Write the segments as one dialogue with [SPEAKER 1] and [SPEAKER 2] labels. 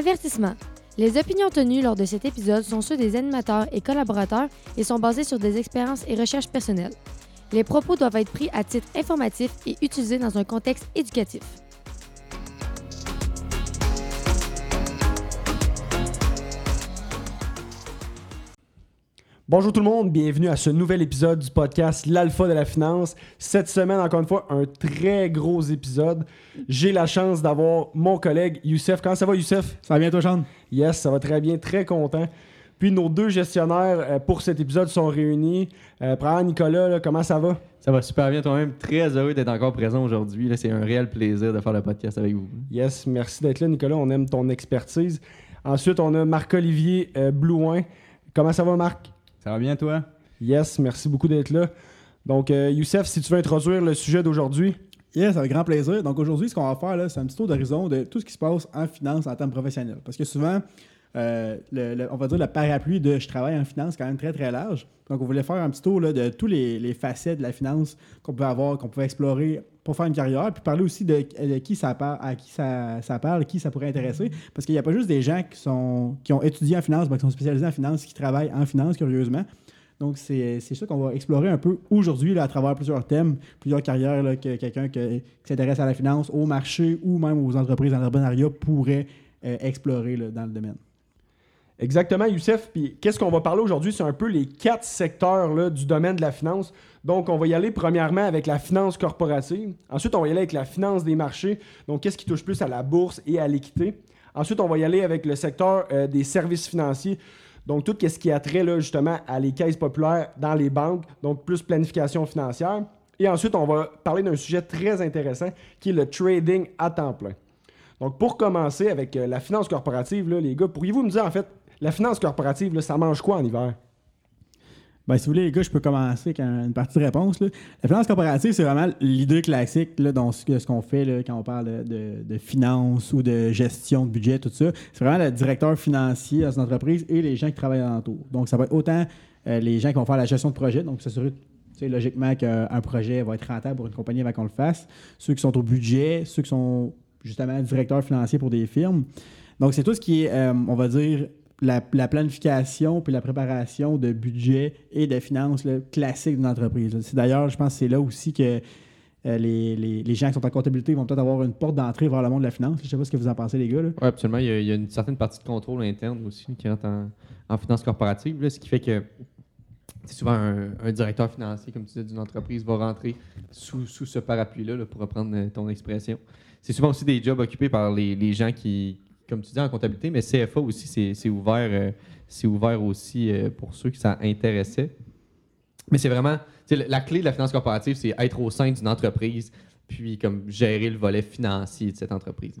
[SPEAKER 1] Avertissement. Les opinions tenues lors de cet épisode sont ceux des animateurs et collaborateurs et sont basées sur des expériences et recherches personnelles. Les propos doivent être pris à titre informatif et utilisés dans un contexte éducatif.
[SPEAKER 2] Bonjour tout le monde, bienvenue à ce nouvel épisode du podcast L'Alpha de la Finance. Cette semaine, encore une fois, un très gros épisode. J'ai la chance d'avoir mon collègue Youssef. Comment ça va, Youssef?
[SPEAKER 3] Ça va bien, toi, Sean?
[SPEAKER 2] Yes, ça va très bien, très content. Puis nos deux gestionnaires euh, pour cet épisode sont réunis. Euh, Premièrement, Nicolas, là, comment ça va?
[SPEAKER 4] Ça va super bien toi-même. Très heureux d'être encore présent aujourd'hui. C'est un réel plaisir de faire le podcast avec vous.
[SPEAKER 2] Yes, merci d'être là, Nicolas. On aime ton expertise. Ensuite, on a Marc-Olivier euh, Blouin. Comment ça va, Marc?
[SPEAKER 3] Ça va bien, toi?
[SPEAKER 2] Yes, merci beaucoup d'être là. Donc, euh, Youssef, si tu veux introduire le sujet d'aujourd'hui.
[SPEAKER 3] Yes, avec grand plaisir. Donc aujourd'hui, ce qu'on va faire, là, c'est un petit tour d'horizon de tout ce qui se passe en finance en termes professionnels. Parce que souvent, euh, le- on va dire le parapluie de je travaille en finance quand même très très large. Donc on voulait faire un petit tour de tous les, facettes de la finance qu'on pouvait avoir, qu'on pouvait explorer pour faire une carrière, puis parler aussi de, qui ça parle, à qui ça, parle, qui ça pourrait intéresser. Parce qu'il n'y a pas juste des gens qui, ont étudié en finance, ben, qui sont spécialisés en finance, qui travaillent en finance, curieusement. Donc, c'est ça qu'on va explorer un peu aujourd'hui à travers plusieurs thèmes, plusieurs carrières que quelqu'un que- qui s'intéresse à la finance, au marché ou même aux entreprises d'entrepreneuriat pourrait euh, explorer dans le domaine.
[SPEAKER 2] Exactement, Youssef. Puis qu'est-ce qu'on va parler aujourd'hui? C'est un peu les quatre secteurs là, du domaine de la finance. Donc, on va y aller premièrement avec la finance corporative. Ensuite, on va y aller avec la finance des marchés. Donc, qu'est-ce qui touche plus à la bourse et à l'équité? Ensuite, on va y aller avec le secteur euh, des services financiers. Donc, tout ce qui a trait là, justement à les caisses populaires dans les banques, donc plus planification financière. Et ensuite, on va parler d'un sujet très intéressant qui est le trading à temps plein. Donc, pour commencer avec euh, la finance corporative, les gars, pourriez-vous me dire en fait, la finance corporative, ça mange quoi en hiver?
[SPEAKER 3] Ben, si vous voulez, les gars, je peux commencer avec un- une partie de réponse. La finance corporative, c'est vraiment l'idée classique là, dans ce, ce qu'on fait quand on parle de, finance ou de gestion de budget, tout ça. C'est vraiment le directeur financier dans une entreprise et les gens qui travaillent alentour. Donc, ça va être autant euh, les gens qui vont faire la gestion de projet, donc s'assurer logiquement qu'un un projet va être rentable pour une compagnie avant qu'on le fasse. Ceux qui sont au budget, ceux qui sont justement directeurs financiers pour des firmes. Donc, c'est tout ce qui est, euh, on va dire, la, la planification puis la préparation de budget et de finances là, classiques d'une entreprise. C'est d'ailleurs, je pense que c'est là aussi que euh, les, les- les gens qui sont en comptabilité vont peut-être avoir une porte d'entrée vers le monde de la finance. Je sais pas ce que vous en pensez, les gars.
[SPEAKER 4] Oui, absolument. Il y, a, une certaine partie de contrôle interne aussi qui rentre en, en finance corporative, là, ce qui fait que c'est souvent un, un directeur financier, comme tu disais, d'une entreprise va rentrer sous, sous ce parapluie-là, là, pour reprendre euh, ton expression. C'est souvent aussi des jobs occupés par les, les gens qui, comme tu dis, en comptabilité, mais CFA aussi, c'est ouvert, euh, c'est ouvert aussi euh, pour ceux qui ça intéressait. Mais c'est vraiment, la- clé de la finance corporative, c'est être au sein d'une entreprise, puis comme gérer le volet financier de cette entreprise.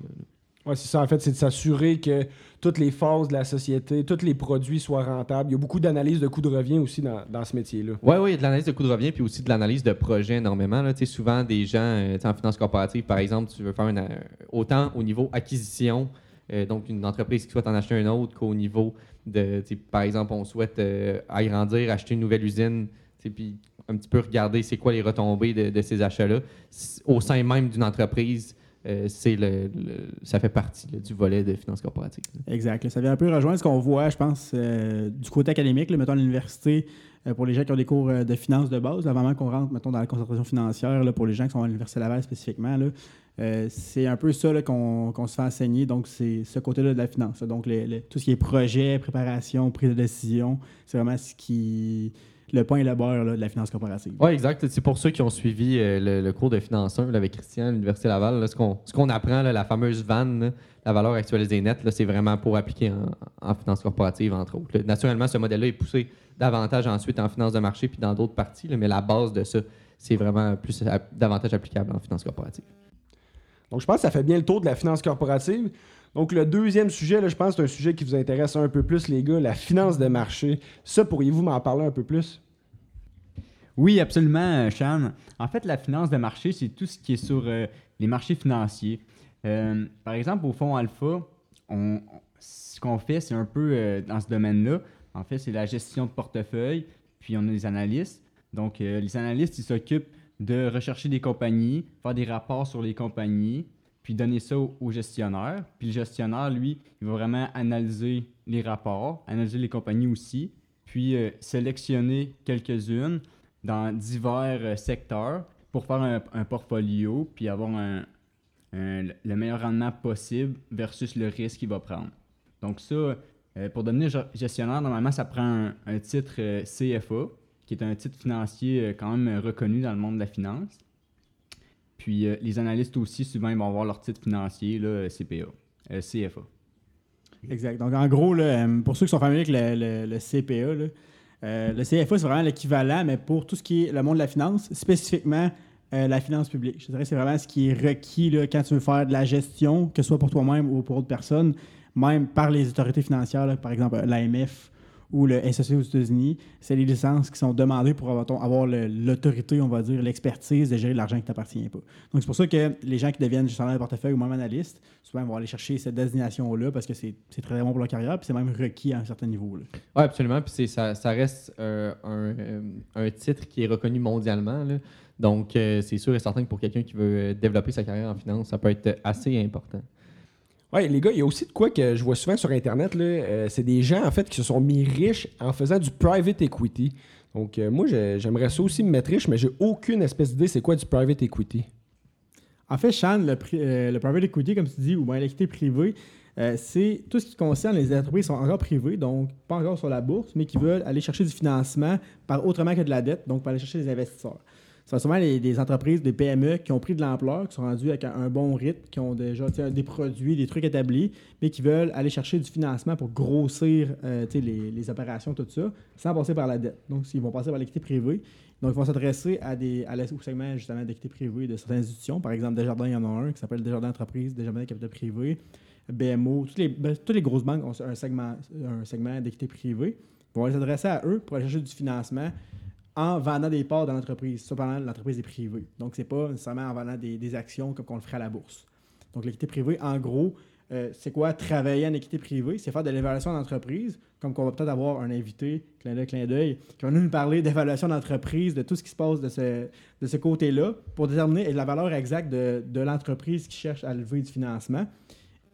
[SPEAKER 2] Ouais, c'est ça, en fait, c'est de s'assurer que toutes les phases de la société, tous les produits soient rentables. Il y a beaucoup d'analyses de coûts de revient aussi dans, dans ce métier-là.
[SPEAKER 4] Oui, oui, il y a de l'analyse de coûts de revient, puis aussi de l'analyse de projet énormément. Là. Tu sais, Souvent, des gens euh, en finance corporative, par exemple, tu veux faire une, autant au niveau acquisition, euh, donc une entreprise qui souhaite en acheter un autre, qu'au niveau de, par exemple, on souhaite euh, agrandir, acheter une nouvelle usine, puis un petit peu regarder c'est quoi les retombées de, ces achats-là. Au sein même d'une entreprise, euh, le, ça fait partie du volet de finance corporative.
[SPEAKER 3] Exact. Ça vient un peu rejoindre ce qu'on voit, je pense, du côté académique, là, mettons à l'université, pour les gens qui ont des cours de finance de base, avant même qu'on rentre, mettons, dans la concentration financière, pour les gens qui sont à l'Université Laval spécifiquement, euh, c'est un peu ça qu'on se fait enseigner. Donc, c'est ce côté-là de la finance. Donc, tout ce qui est projet, préparation, prise de décision, c'est vraiment ce qui. le point et le beurre de la finance corporative.
[SPEAKER 4] Oui, exact. C'est pour ceux qui ont suivi euh, le, cours de finance 1 là, avec Christian à l'Université Laval. ce qu'on apprend, la fameuse là, la valeur actualisée nette, c'est vraiment pour appliquer en, en finance corporative, entre autres. Naturellement, ce modèle-là est poussé davantage ensuite en finance de marché puis dans d'autres parties, mais la base de ça, c'est vraiment plus davantage applicable en finance corporative.
[SPEAKER 2] Donc, je pense que ça fait bien le tour de la finance corporative. Donc, le deuxième sujet, là, je pense que c'est un sujet qui vous intéresse un peu plus, les gars, la finance de marché. Ça, pourriez-vous m'en parler un peu plus?
[SPEAKER 5] Oui, absolument, euh, Sean. En fait, la finance de marché, c'est tout ce qui est sur euh, les marchés financiers. Euh, par exemple, au fonds Alpha, ce qu'on fait, c'est un peu dans ce domaine-là. En fait, c'est la gestion de portefeuille, puis on a des analystes. Donc, les analystes, ils s'occupent de rechercher des compagnies, faire des rapports sur les compagnies, puis donner ça au, au gestionnaire. Puis le gestionnaire, lui, il va vraiment analyser les rapports, analyser les compagnies aussi, puis euh, sélectionner quelques-unes dans divers euh, secteurs pour faire un, portfolio, puis avoir le meilleur rendement possible versus le risque qu'il va prendre. Donc ça, euh, pour devenir ge- gestionnaire, normalement, ça prend un, un titre euh, CFA, qui est un titre financier euh, quand même euh, reconnu dans le monde de la finance. Puis euh, les analystes aussi, souvent, ils vont avoir leur titre financier, là, CPA, CFA.
[SPEAKER 3] Exact. Donc, en gros, là, pour ceux qui sont familiers avec le, le- le CPA, le CFA, c'est vraiment l'équivalent, mais pour tout ce qui est le monde de la finance, spécifiquement la finance publique. Je dirais que c'est vraiment ce qui est requis là, quand tu veux faire de la gestion, que ce soit pour toi-même ou pour autre personne, même par les autorités financières, par exemple l'AMF ou le SEC aux États-Unis. C'est les licences qui sont demandées pour avoir, l'autorité, on va dire, l'expertise de gérer l'argent qui ne t'appartient pas. Donc, c'est pour ça que les gens qui deviennent gestionnaires de portefeuille ou même analystes, souvent vont aller chercher cette désignation-là parce que c'est très bon pour leur carrière, puis c'est même requis à un certain niveau.
[SPEAKER 4] Oui, absolument. Puis ça, reste euh, un, euh, un titre qui est reconnu mondialement. Donc, euh, c'est sûr et certain que pour quelqu'un qui veut développer sa carrière en finance, ça peut être assez important.
[SPEAKER 2] Ouais, les gars, il y a aussi de quoi que je vois souvent sur Internet. euh, c'est des gens, en fait, qui se sont mis riches en faisant du private equity. Donc, euh, moi, j'aimerais ça aussi me mettre riche, mais j'ai aucune espèce d'idée c'est quoi du private equity.
[SPEAKER 3] En fait, Sean, le, euh, private equity, comme tu dis, ou bien l'équité privée, c'est tout ce qui concerne les entreprises qui sont encore privées, donc pas encore sur la bourse, mais qui veulent aller chercher du financement par autrement que de la dette, donc pour aller chercher des investisseurs. Ce sont souvent des entreprises, des PME qui ont pris de l'ampleur, qui sont rendues avec un, bon rythme, qui ont déjà des produits, des trucs établis, mais qui veulent aller chercher du financement pour grossir euh, les, les opérations, tout ça, sans passer par la dette. Donc, ils vont passer par l'équité privée. Donc, ils vont s'adresser à à au segment justement d'équité privée de certaines institutions. Par exemple, Desjardins, il y en a un qui s'appelle Desjardins Entreprises, Desjardins Capital Privé, BMO. Toutes les, ben, les grosses banques ont un segment, un segment d'équité privée. Ils vont s'adresser à eux pour aller chercher du financement en vendant des parts dans l'entreprise. Cependant, l'entreprise est privée. Donc, c'est pas nécessairement en vendant des, actions comme on le ferait à la bourse. Donc, l'équité privée, en gros, euh, c'est quoi? Travailler en équité privée? C'est faire de l'évaluation d'entreprise, comme qu'on va peut-être avoir un invité, clin d'œil, clin d'œil, qui va nous parler d'évaluation d'entreprise, de tout ce qui se passe de ce, ce côté-là, pour déterminer la valeur exacte de, l'entreprise qui cherche à lever du financement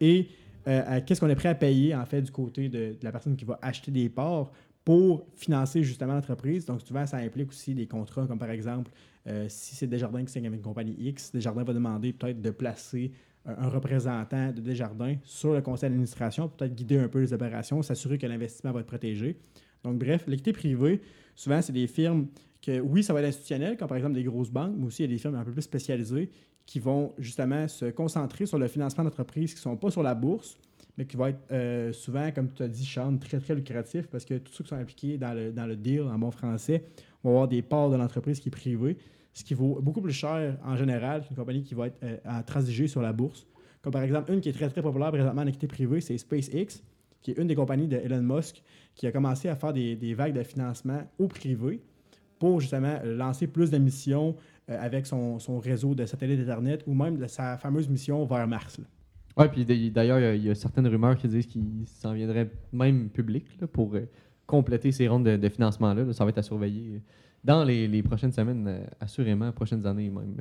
[SPEAKER 3] et euh, qu'est-ce qu'on est prêt à payer, en fait, du côté de la personne qui va acheter des parts pour financer justement l'entreprise. Donc, souvent, ça implique aussi des contrats, comme par exemple, euh, si c'est Desjardins qui signe avec une compagnie X, Desjardins va demander peut-être de placer euh, un représentant de Desjardins sur le conseil d'administration peut-être guider un peu les opérations, s'assurer que l'investissement va être protégé. Donc, bref, l'équité privée, souvent, c'est des firmes que, oui, ça va être institutionnel, comme par exemple des grosses banques, mais aussi il y a des firmes un peu plus spécialisées qui vont justement se concentrer sur le financement d'entreprises qui ne sont pas sur la bourse, mais qui vont être euh, souvent, comme tu as dit, Sean, très, très lucratifs parce que tous ceux qui sont impliqués dans le, dans le deal, en bon français, vont avoir des parts de l'entreprise qui est privée, ce qui vaut beaucoup plus cher en général qu'une compagnie qui va être euh, à transiger sur la bourse. Comme par exemple, une qui est très, très populaire présentement en équité privée, c'est SpaceX, qui est une des compagnies de Elon Musk, qui a commencé à faire des, des vagues de financement au privé pour justement lancer plus de missions euh, avec son, son réseau de satellites Internet ou même sa fameuse mission vers Mars.
[SPEAKER 4] Oui, puis d'ailleurs, il y a- certaines rumeurs qui disent qu'il s'en viendrait même public pour euh, compléter ces rondes de, financement-là. là. Ça va être à surveiller euh, dans les, les prochaines semaines, euh, assurément, prochaines années même.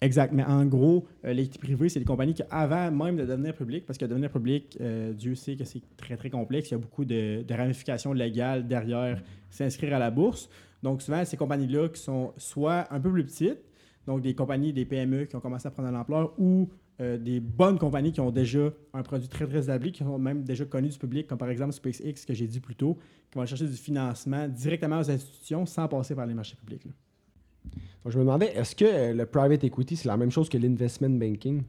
[SPEAKER 3] Exact. Mais en gros, euh, l'équité privée, c'est des compagnies qui, avant même de devenir public, parce que devenir public, Dieu sait que c'est très, très complexe. Il y a beaucoup de, de ramifications légales derrière s'inscrire à la bourse. Donc, souvent, ces compagnies-là qui sont soit un peu plus petites, donc des compagnies, des PME qui ont commencé à prendre de l'ampleur, ou euh, des bonnes compagnies qui ont déjà un produit très, très établi, qui sont même déjà connus du public, comme par exemple SpaceX, que j'ai dit plus tôt, qui vont aller chercher du financement directement aux institutions sans passer par les marchés publics. là.
[SPEAKER 2] Donc, je me demandais, est-ce que euh, le private equity, c'est la même chose que l'investment banking?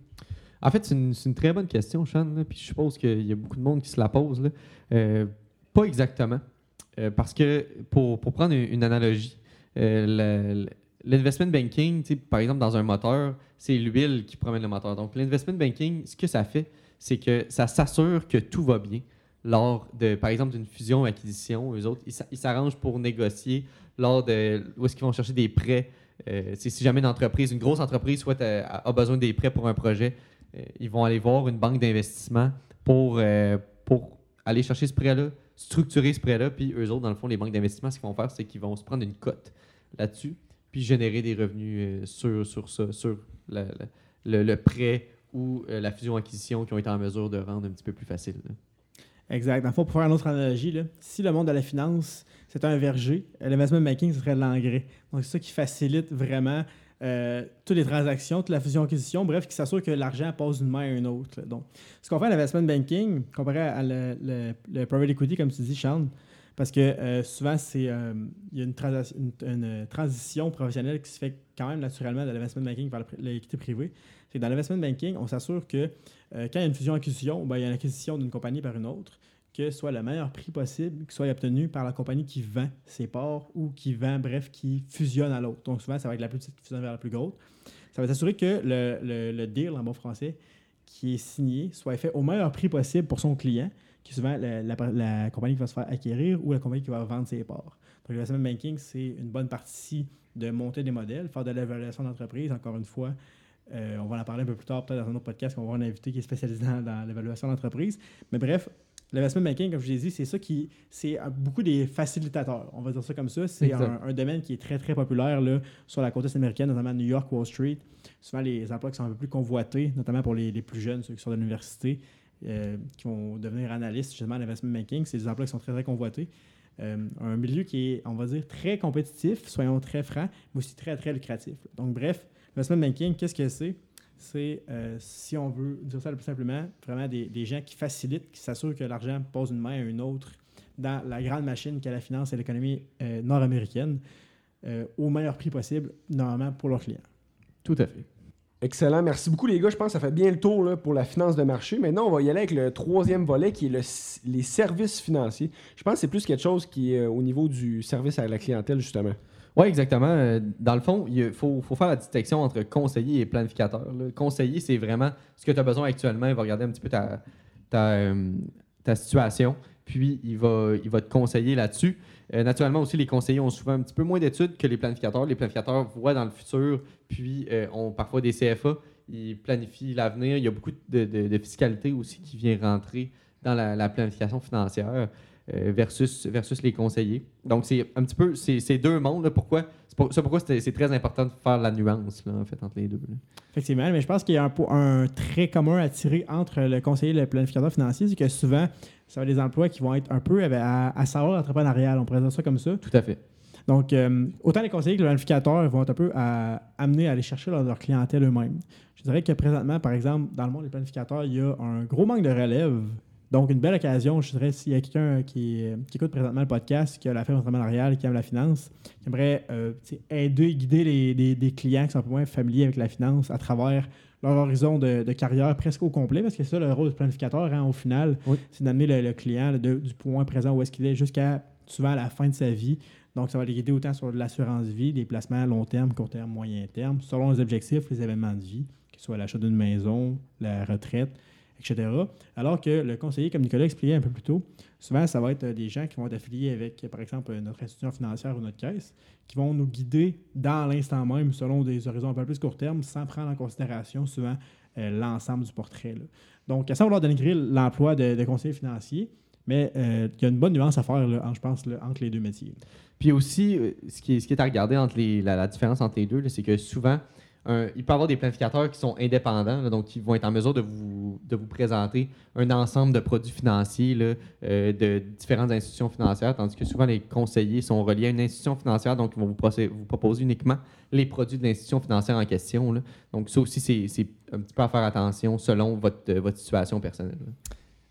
[SPEAKER 4] En fait, c'est une, c'est une très bonne question, Sean. là, puis je suppose qu'il y a beaucoup de monde qui se la pose. là. Euh, pas exactement. Euh, parce que, pour, pour prendre une, une analogie, euh, l'investment banking, par exemple, dans un moteur, c'est l'huile qui promène le moteur. Donc, l'investment banking, ce que ça fait, c'est que ça s'assure que tout va bien lors de, par exemple, d'une fusion-acquisition. Eux autres, ils s'a- ils s'arrangent pour négocier lors de où est-ce qu'ils vont chercher des prêts. Euh, si jamais une entreprise, une grosse entreprise euh, a, a besoin des prêts pour un projet, euh, ils vont aller voir une banque d'investissement pour, euh, pour aller chercher ce prêt-là, structurer ce prêt-là, puis eux autres, dans le fond, les banques d'investissement, ce qu'ils vont faire, c'est qu'ils vont se prendre une cote là-dessus, puis générer des revenus euh, sur, sur ça, sur le, le prêt ou euh, la fusion-acquisition qui ont été en mesure de rendre un petit peu plus facile.
[SPEAKER 3] Exact. Pour faire une autre analogie, là, si le monde de la finance, c'était un verger, euh, l'investment banking, ce serait de l'engrais. Donc, c'est ça qui facilite vraiment toutes les transactions, toute la fusion-acquisition, bref, qui s'assure que l'argent passe d'une main à une autre. Donc, ce qu'on fait à l'investment banking, comparé à le, le- le private equity, comme tu dis, Sean, parce que euh, souvent, euh, il y a une, transition professionnelle qui se fait quand même naturellement de l'investment banking vers l'équité privée. C'est dans l'investment banking, on s'assure que euh, quand il y a une fusion-acquisition, ben, il y a une acquisition d'une compagnie par une autre, que ce soit le meilleur prix possible, qui soit obtenu par la compagnie qui vend ses parts ou qui vend, bref, qui fusionne à l'autre. Donc souvent, ça va être la plus petite qui fusionne vers la plus grosse. Ça va s'assurer que le deal, en bon français, qui est signé, soit fait au meilleur prix possible pour son client, qui est souvent la, la- la compagnie qui va se faire acquérir ou la compagnie qui va vendre ses parts. Donc, l'investment banking, c'est une bonne partie de monter des modèles, faire de l'évaluation d'entreprise. Encore une fois, euh, on va en parler un peu plus tard, peut-être dans un autre podcast, qu'on va avoir un invité qui est spécialisé dans, dans l'évaluation d'entreprise. Mais bref, l'investment banking, comme je l'ai dit, c'est ça qui. C'est beaucoup des facilitateurs. On va dire ça comme ça. C'est un domaine qui est très, très populaire là, sur la côte est américaine, notamment New York, Wall Street. Souvent, les emplois qui sont un peu plus convoités, notamment pour les, les plus jeunes, ceux qui sont de l'université, euh, qui vont devenir analystes justement en investment banking. C'est des emplois qui sont très, très convoités. Euh, un milieu qui est, on va dire, très compétitif, soyons très francs, mais aussi très, très lucratif. Donc, bref, l'investment banking, qu'est-ce que c'est? C'est, euh, si on veut dire ça le plus simplement, vraiment des, des gens qui facilitent, qui s'assurent que l'argent passe d'une main à une autre dans la grande machine qu'est la finance et l'économie nord-américaine au meilleur prix possible, normalement, pour leurs clients.
[SPEAKER 4] Tout à fait.
[SPEAKER 2] Excellent. Merci beaucoup, les gars. Je pense que ça fait bien le tour pour la finance de marché. Maintenant, on va y aller avec le troisième volet qui est le, les services financiers. Je pense que c'est plus quelque chose qui est euh, au niveau du service à la clientèle, justement.
[SPEAKER 4] Oui, exactement. Euh, Dans le fond, il faut, faire la distinction entre conseiller et planificateur. là. Conseiller, c'est vraiment ce que tu as besoin actuellement. Il va regarder un petit peu ta, euh, situation, puis il va te conseiller là-dessus. Euh, naturellement aussi, les conseillers ont souvent un petit peu moins d'études que les planificateurs. Les planificateurs voient dans le futur, puis euh, ont parfois des CFA. Ils planifient l'avenir. Il y a beaucoup de, fiscalité aussi qui vient rentrer dans la, la planification financière euh, versus, versus les conseillers. Donc, c'est un petit peu c'est deux mondes. Pourquoi? C'est pourquoi c'est très important de faire la nuance en fait, entre les deux.
[SPEAKER 3] Effectivement, mais je pense qu'il y a un, un trait commun à tirer entre le conseiller et le planificateur financier, c'est que souvent, ça va être des emplois qui vont être un peu à, à savoir entrepreneurial, on dire ça comme ça.
[SPEAKER 4] Tout à fait.
[SPEAKER 3] Donc, euh, autant les conseillers que les planificateurs vont être un peu à, amenés à aller chercher leur, leur clientèle eux-mêmes. Je dirais que présentement, par exemple, dans le monde des planificateurs, il y a un gros manque de relève. Donc, une belle occasion, je dirais, s'il y a quelqu'un qui, qui écoute présentement le podcast, qui a la firme entrepreneuriale, qui aime la finance, qui aimerait euh, aider, guider les, des clients qui sont un peu moins familiers avec la finance à travers leur horizon de, de carrière presque au complet, parce que c'est ça le rôle du planificateur, hein, au final,
[SPEAKER 4] Oui.
[SPEAKER 3] c'est d'amener le, le client de- du point présent où est-ce qu'il est jusqu'à souvent à la fin de sa vie. Donc, ça va les guider autant sur l'assurance vie, des placements à long terme, court terme, moyen terme, selon les objectifs, les événements de vie, que ce soit l'achat d'une maison, la retraite, etc. Alors que le conseiller, comme Nicolas expliquait un peu plus tôt, souvent, ça va être euh, des gens qui vont être affiliés avec, par exemple, euh, notre institution financière ou notre caisse, qui vont nous guider dans l'instant même, selon des horizons un peu plus court terme, sans prendre en considération souvent euh, l'ensemble du portrait. là. Donc, sans vouloir dénigrer l'emploi de, de conseiller financier, mais il y a une bonne nuance à faire, je pense, entre les deux métiers.
[SPEAKER 4] Puis aussi, ce qui est, ce qui est à regarder entre la, différence entre les deux, c'est que souvent, il peut y avoir des planificateurs qui sont indépendants, donc qui vont être en mesure de vous, de vous présenter un ensemble de produits financiers là, euh, de différentes institutions financières, tandis que souvent les conseillers sont reliés à une institution financière, donc ils vont vous, vous proposer uniquement les produits de l'institution financière en question. là. Donc ça aussi, c'est un petit peu à faire attention selon votre, euh, votre situation personnelle.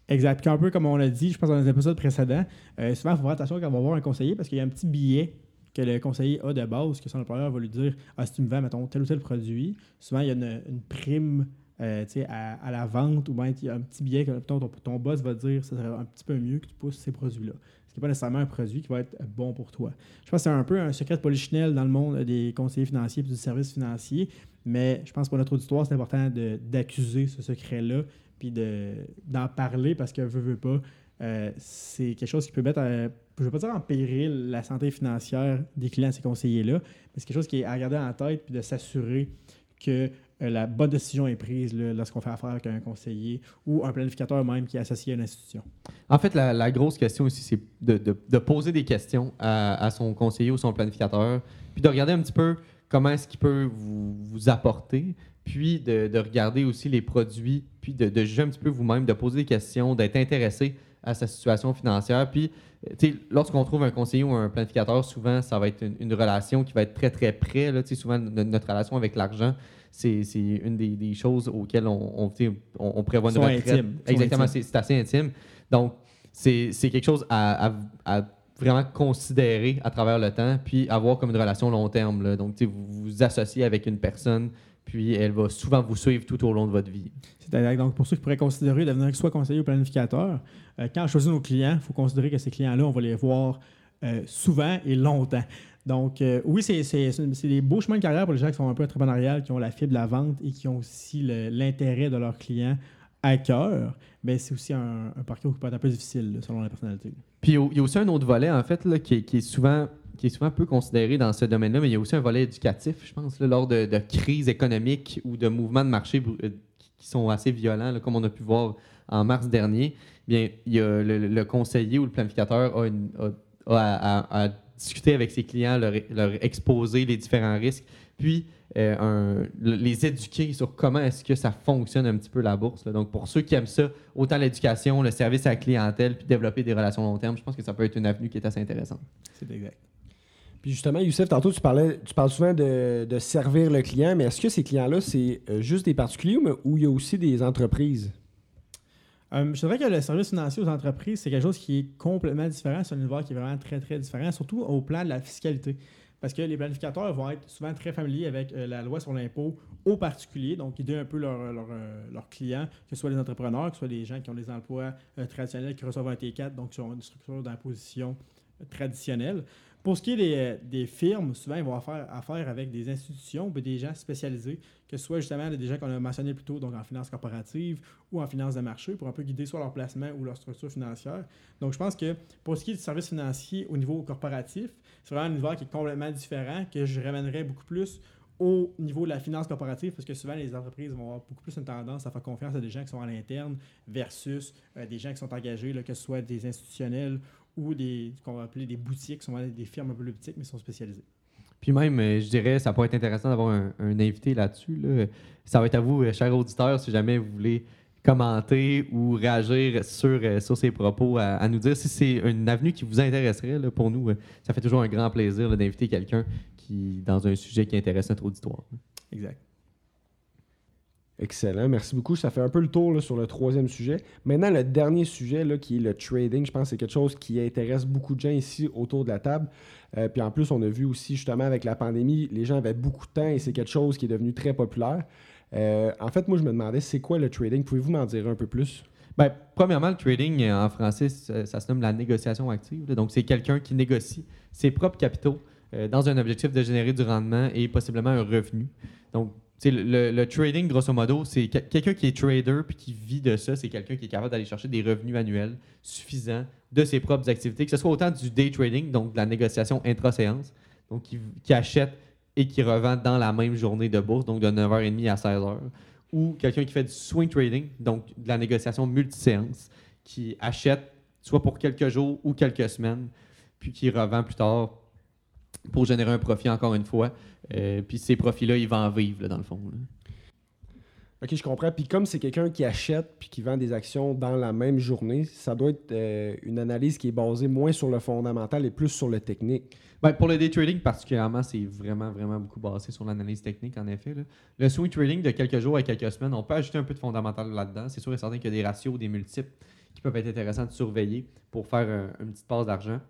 [SPEAKER 3] Exact. Puis un peu comme on l'a dit, je pense dans les épisodes précédents, euh, souvent, il faut faire attention quand on va voir un conseiller parce qu'il y a un petit billet que le conseiller a de base, que son employeur va lui dire Ah, si tu me vends, mettons, tel ou tel produit, souvent, il y a une prime euh, à, la vente ou bien un petit billet que ton, boss va dire ça serait un petit peu mieux que tu pousses ces produits-là. Ce qui n'est pas nécessairement un produit qui va être bon pour toi. Je pense que c'est un peu un secret de dans le monde des conseillers financiers et du service financier, mais je pense que pour notre auditoire, c'est important d'accuser ce secret-là puis de- d'en parler parce que veut, veut pas, euh, c'est quelque chose qui peut mettre, je ne veux pas dire en péril la santé financière des clients ces conseillers-là, mais c'est quelque chose qui est à garder en tête puis de s'assurer que euh, la bonne décision est prise lorsqu'on fait affaire avec un conseiller ou un planificateur même qui est associé à une institution.
[SPEAKER 4] En fait, la, grosse question ici, c'est de, poser des questions à, son conseiller ou son planificateur, puis de regarder un petit peu comment est-ce qu'il peut vous, apporter, puis de, de regarder aussi les produits, puis de, juger un petit peu vous-même, de poser des questions, d'être intéressé à sa situation financière. Puis, euh, lorsqu'on trouve un conseiller ou un planificateur, souvent, ça va être une, relation qui va être très, très près. Souvent, no- notre relation avec l'argent, c'est c'est une des, des choses auxquelles on, on, tu sais, on, on prévoit une retraite.
[SPEAKER 3] intimes. Sont
[SPEAKER 4] Exactement, c'est c'est assez intime. Donc, c'est c'est quelque chose à, à- à vraiment considérer à travers le temps, puis avoir comme une relation long terme. là. Donc, tu sais, vous vous associez avec une personne, puis elle va souvent vous suivre tout au long de votre vie.
[SPEAKER 3] C'est exact. Donc, pour ceux qui pourraient considérer devenir soit conseiller ou planificateur, euh, quand on choisit nos clients, il faut considérer que ces clients-là, on va les voir euh, souvent et longtemps. Donc, euh, oui, c'est des beaux chemins de carrière pour les gens qui sont un peu entrepreneuriales, qui ont la fibre de la vente et qui ont aussi l'intérêt de leurs clients à cœur. Mais c'est aussi un, parcours qui peut être un peu difficile selon la personnalité.
[SPEAKER 4] Puis il y a- aussi un autre volet, en fait, là, qui, est, qui est souvent qui est souvent peu considéré dans ce domaine-là, mais il y a aussi un volet éducatif, je pense, lors de, crises économiques ou de mouvements de marché euh, qui- sont assez violents, comme on a pu voir en mars dernier. Bien, il y a le, le conseiller ou le planificateur a, une- a- discuter avec ses clients, leur, leur exposer les différents risques, puis euh, un- les éduquer sur comment est-ce que ça fonctionne un petit peu la bourse. là. Donc, pour ceux qui aiment ça, autant l'éducation, le service à la clientèle, puis développer des relations long terme, je pense que ça peut être une avenue qui est assez intéressante.
[SPEAKER 3] C'est exact.
[SPEAKER 2] Puis justement, Youssef, tantôt, tu, parlais, tu parles souvent de, de servir le client, mais est-ce que ces clients-là, c'est euh, juste des particuliers ou, ou il y a aussi des entreprises?
[SPEAKER 3] Euh, je dirais que le service financier aux entreprises, c'est quelque chose qui est complètement différent. C'est un univers qui est vraiment très, très différent, surtout au plan de la fiscalité. Parce que les planificateurs vont être souvent très familiers avec euh, la loi sur l'impôt aux particuliers, donc guider un peu euh, leurs clients, que ce soit les entrepreneurs, que ce soit les gens qui ont des emplois traditionnels, qui reçoivent un T4, donc qui ont une structure d'imposition traditionnelle. Pour ce qui est des, euh, des firmes, souvent, ils vont faire affaire avec des institutions, mais des gens spécialisés, que ce soit justement des gens qu'on a mentionnés plus tôt, donc en finance corporative ou en finance de marché, pour un peu guider soit leur placement ou leur structure financière. Donc, je pense que pour ce qui est du service financier au niveau corporatif, c'est vraiment un univers qui est complètement différent, que je ramènerais beaucoup plus au niveau de la finance corporative, parce que souvent les entreprises vont avoir beaucoup plus une tendance à faire confiance à des gens qui sont à l'interne versus euh, des gens qui sont engagés, que ce soit des institutionnels ou des ce qu'on va appeler des boutiques, souvent des firmes un peu plus petites, mais sont spécialisées.
[SPEAKER 4] Puis même, euh, je dirais, ça pourrait être intéressant d'avoir un, un invité là-dessus. là. Ça va être à vous, euh, chers auditeurs, si jamais vous voulez commenter ou réagir sur, euh, sur ces propos, à, à nous dire si c'est une avenue qui vous intéresserait. là, pour nous, ça fait toujours un grand plaisir d'inviter quelqu'un qui dans un sujet qui intéresse notre auditoire.
[SPEAKER 3] Exact.
[SPEAKER 2] Excellent, merci beaucoup. Ça fait un peu le tour sur le troisième sujet. Maintenant, le dernier sujet, là, qui est le trading, je pense que c'est quelque chose qui intéresse beaucoup de gens ici autour de la table. Euh, puis en plus, on a vu aussi justement avec la pandémie, les gens avaient beaucoup de temps et c'est quelque chose qui est devenu très populaire. Euh, en fait, moi, je me demandais, c'est quoi le trading? Pouvez-vous m'en dire un peu plus?
[SPEAKER 4] Ben, premièrement, le trading euh, en français, ça, se nomme la négociation active. Donc, c'est quelqu'un qui négocie ses propres capitaux dans un objectif de générer du rendement et possiblement un revenu. Donc, le, trading, grosso modo, c'est que- quelqu'un qui est trader puis qui vit de ça. C'est quelqu'un qui est capable d'aller chercher des revenus annuels suffisants de ses propres activités, que ce soit autant du day trading, donc de la négociation intra-séance, donc qui, qui achète et qui revend dans la même journée de bourse, donc de 9h30 à 16h, ou quelqu'un qui fait du swing trading, donc de la négociation multiséance, qui achète soit pour quelques jours ou quelques semaines, puis qui revend plus tard pour générer un profit encore une fois. Euh, puis ces profits-là, il va en vivre, là, dans le fond. là.
[SPEAKER 2] Ok, je comprends. Puis comme c'est quelqu'un qui achète puis qui vend des actions dans la même journée, ça doit être euh, une analyse qui est basée moins sur le fondamental et plus sur le technique.
[SPEAKER 4] Ben, pour le day trading particulièrement, c'est vraiment, vraiment beaucoup basé sur l'analyse technique, en effet. là. Le swing trading de quelques jours à quelques semaines, on peut ajouter un peu de fondamental là-dedans. C'est sûr et certain qu'il y a des ratios, des multiples qui peuvent être intéressants de surveiller pour faire un- une petite passe d'argent.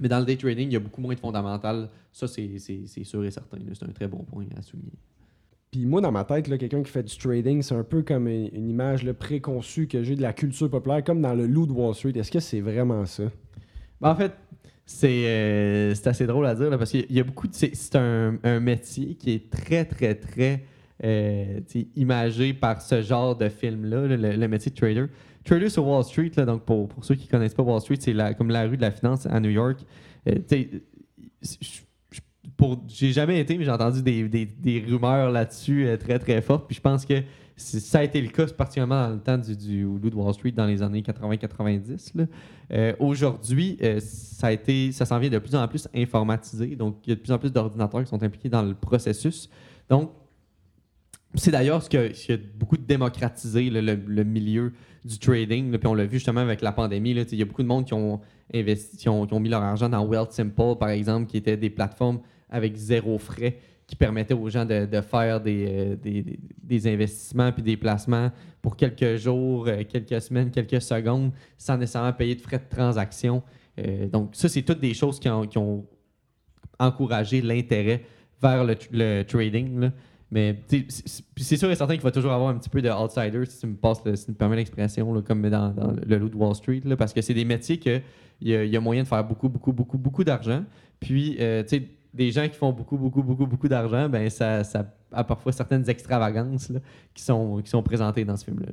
[SPEAKER 4] Mais dans le day trading, il y a beaucoup moins de fondamental. Ça, c'est sûr et certain. C'est un très bon point à souligner.
[SPEAKER 2] Puis moi, dans ma tête, quelqu'un qui fait du trading, c'est un peu comme une, une image là, préconçue que j'ai de la culture populaire, comme dans le loup de Wall Street. Est-ce que c'est vraiment ça?
[SPEAKER 4] Ben, en fait, c'est euh, assez drôle à dire là, parce qu'il y a beaucoup de. C'est un, un métier qui est très, très, très euh, imagé par ce genre de film-là, là, le, le métier de trader. Sur Wall Street, là, donc pour, pour ceux qui ne connaissent pas Wall Street, c'est la- comme la rue de la finance à New York. Euh, j'ai jamais été, mais j'ai entendu des, des- des rumeurs là-dessus euh, très très fortes. Puis je pense que ça a été le cas, particulièrement dans le temps du, du loup de Wall Street dans les années 80-90. là. Euh, Aujourd'hui, euh, ça ça s'en vient de plus en plus informatisé. Donc, il y a de plus en plus d'ordinateurs qui sont impliqués dans le processus. Donc, c'est d'ailleurs ce, qui a beaucoup démocratisé le, milieu du trading. puis on l'a vu justement avec la pandémie. Il y a beaucoup de monde qui ont investi, qui ont, mis leur argent dans Wealth Simple, par exemple, qui étaient des plateformes avec zéro frais qui permettaient aux gens de, faire des, euh, des, investissements puis des placements pour quelques jours, euh, quelques semaines, quelques secondes, sans nécessairement payer de frais de transaction. Euh, donc, ça, c'est toutes des choses qui ont, encouragé l'intérêt vers le, tr- le trading. Mais c'est- sûr et certain qu'il va toujours avoir un petit peu de outsider, si tu me passes, si tu me permets l'expression, comme dans, le loup de Wall Street, parce que c'est des métiers que il y, a- y a moyen de faire beaucoup, beaucoup, beaucoup, beaucoup d'argent. Puis, euh, tu sais, des gens qui font beaucoup, beaucoup, beaucoup, beaucoup d'argent, ben ça, ça a parfois certaines extravagances qui, sont, qui sont présentées dans ce film-là.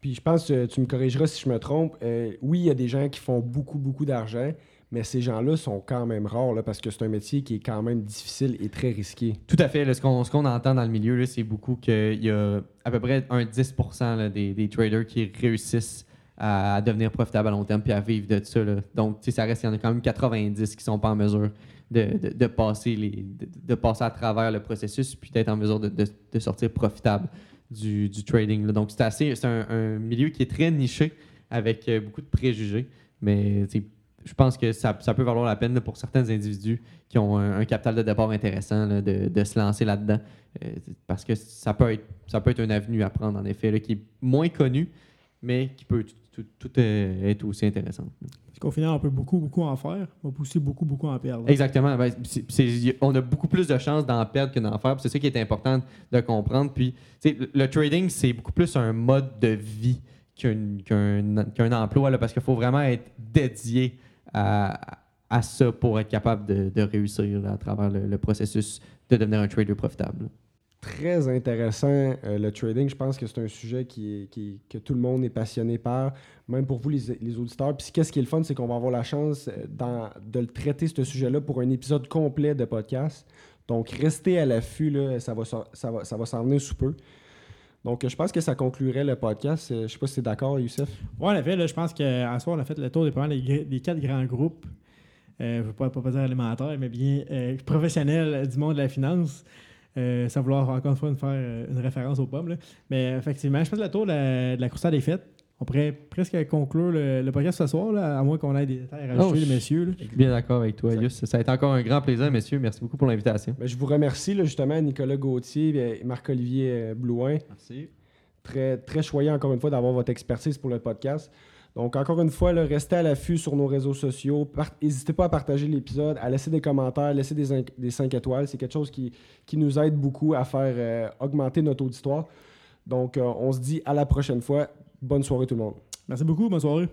[SPEAKER 2] Puis je pense, euh, tu me corrigeras si je me trompe, euh, oui, il y a des gens qui font beaucoup, beaucoup d'argent, mais ces gens-là sont quand même rares là, parce que c'est un métier qui est quand même difficile et très risqué.
[SPEAKER 4] Tout à fait. là, ce qu'on entend dans le milieu, c'est beaucoup qu'il y a à peu près un 10% là, des, traders qui réussissent à, devenir profitables à long terme puis à vivre de ça. Donc, ça reste, il y en a quand même 90 qui sont pas en mesure de, de- passer, les, de, passer à travers le processus puis d'être en mesure de, sortir profitable du, du trading. là. Donc, c'est un, un milieu qui est très niché avec euh, beaucoup de préjugés, mais je pense que ça, ça peut valoir la peine là, pour certains individus qui ont un, un capital de départ intéressant là, de, de se lancer là-dedans. Euh, parce que ça peut, être, ça peut être une avenue à prendre, en effet, là, qui est moins connue, mais qui peut tout, tout- tout, euh, être aussi intéressante.
[SPEAKER 3] Parce qu'au final, on peut beaucoup, beaucoup en faire, on peut aussi beaucoup, beaucoup en perdre.
[SPEAKER 4] Exactement. Ben, on a beaucoup plus de chances d'en perdre que d'en faire. C'est ça qui est important de comprendre. Puis, le, le trading, c'est beaucoup plus un mode de vie qu'un emploi, parce qu'il faut vraiment être dédié à, à ça pour être capable de, réussir à travers le, processus de devenir un trader profitable.
[SPEAKER 2] Très intéressant, euh, le trading. Je pense que c'est un sujet qui que tout le monde est passionné par, même pour vous, les, les auditeurs. Puis, qu'est-ce qui est le fun, c'est qu'on va avoir la chance euh, dans- de le traiter, ce sujet-là, pour un épisode complet de podcast. Donc, restez à l'affût, ça va, ça va, ça va s'en venir sous peu. Donc, je pense que ça conclurait le podcast. Euh, Je sais pas si tu es d'accord, Youssef.
[SPEAKER 3] Ouais, en effet, je pense qu'à soir, on a fait le tour des, des, quatre grands groupes. Euh, je ne veux pas, pas dire alimentaires, mais bien euh, professionnels du monde de la finance. Euh, sans vouloir encore une fois faire une référence aux pommes. Mais effectivement, je pense le tour de la, de la des fêtes. On pourrait presque conclure le, le podcast ce soir, là, à moins qu'on ait des détails à rajouter,
[SPEAKER 4] Oh,
[SPEAKER 3] les
[SPEAKER 4] je-
[SPEAKER 3] messieurs. là.
[SPEAKER 4] Bien d'accord avec toi, Yus. Ça a été encore un grand plaisir, messieurs. Merci beaucoup pour l'invitation.
[SPEAKER 2] Ben, je vous remercie là, justement Nicolas Gauthier et Marc-Olivier euh, Blouin.
[SPEAKER 5] Merci.
[SPEAKER 2] Très, très choyé encore une fois d'avoir votre expertise pour le podcast. Donc encore une fois, là, restez à l'affût sur nos réseaux sociaux. N'hésitez pas à partager l'épisode, à laisser des commentaires, laisser des, des 5 étoiles. C'est quelque chose qui, qui nous aide beaucoup à faire euh, augmenter notre auditoire. Donc euh, on se dit à la prochaine fois. Bonne soirée tout le monde.
[SPEAKER 3] Merci beaucoup, bonne soirée.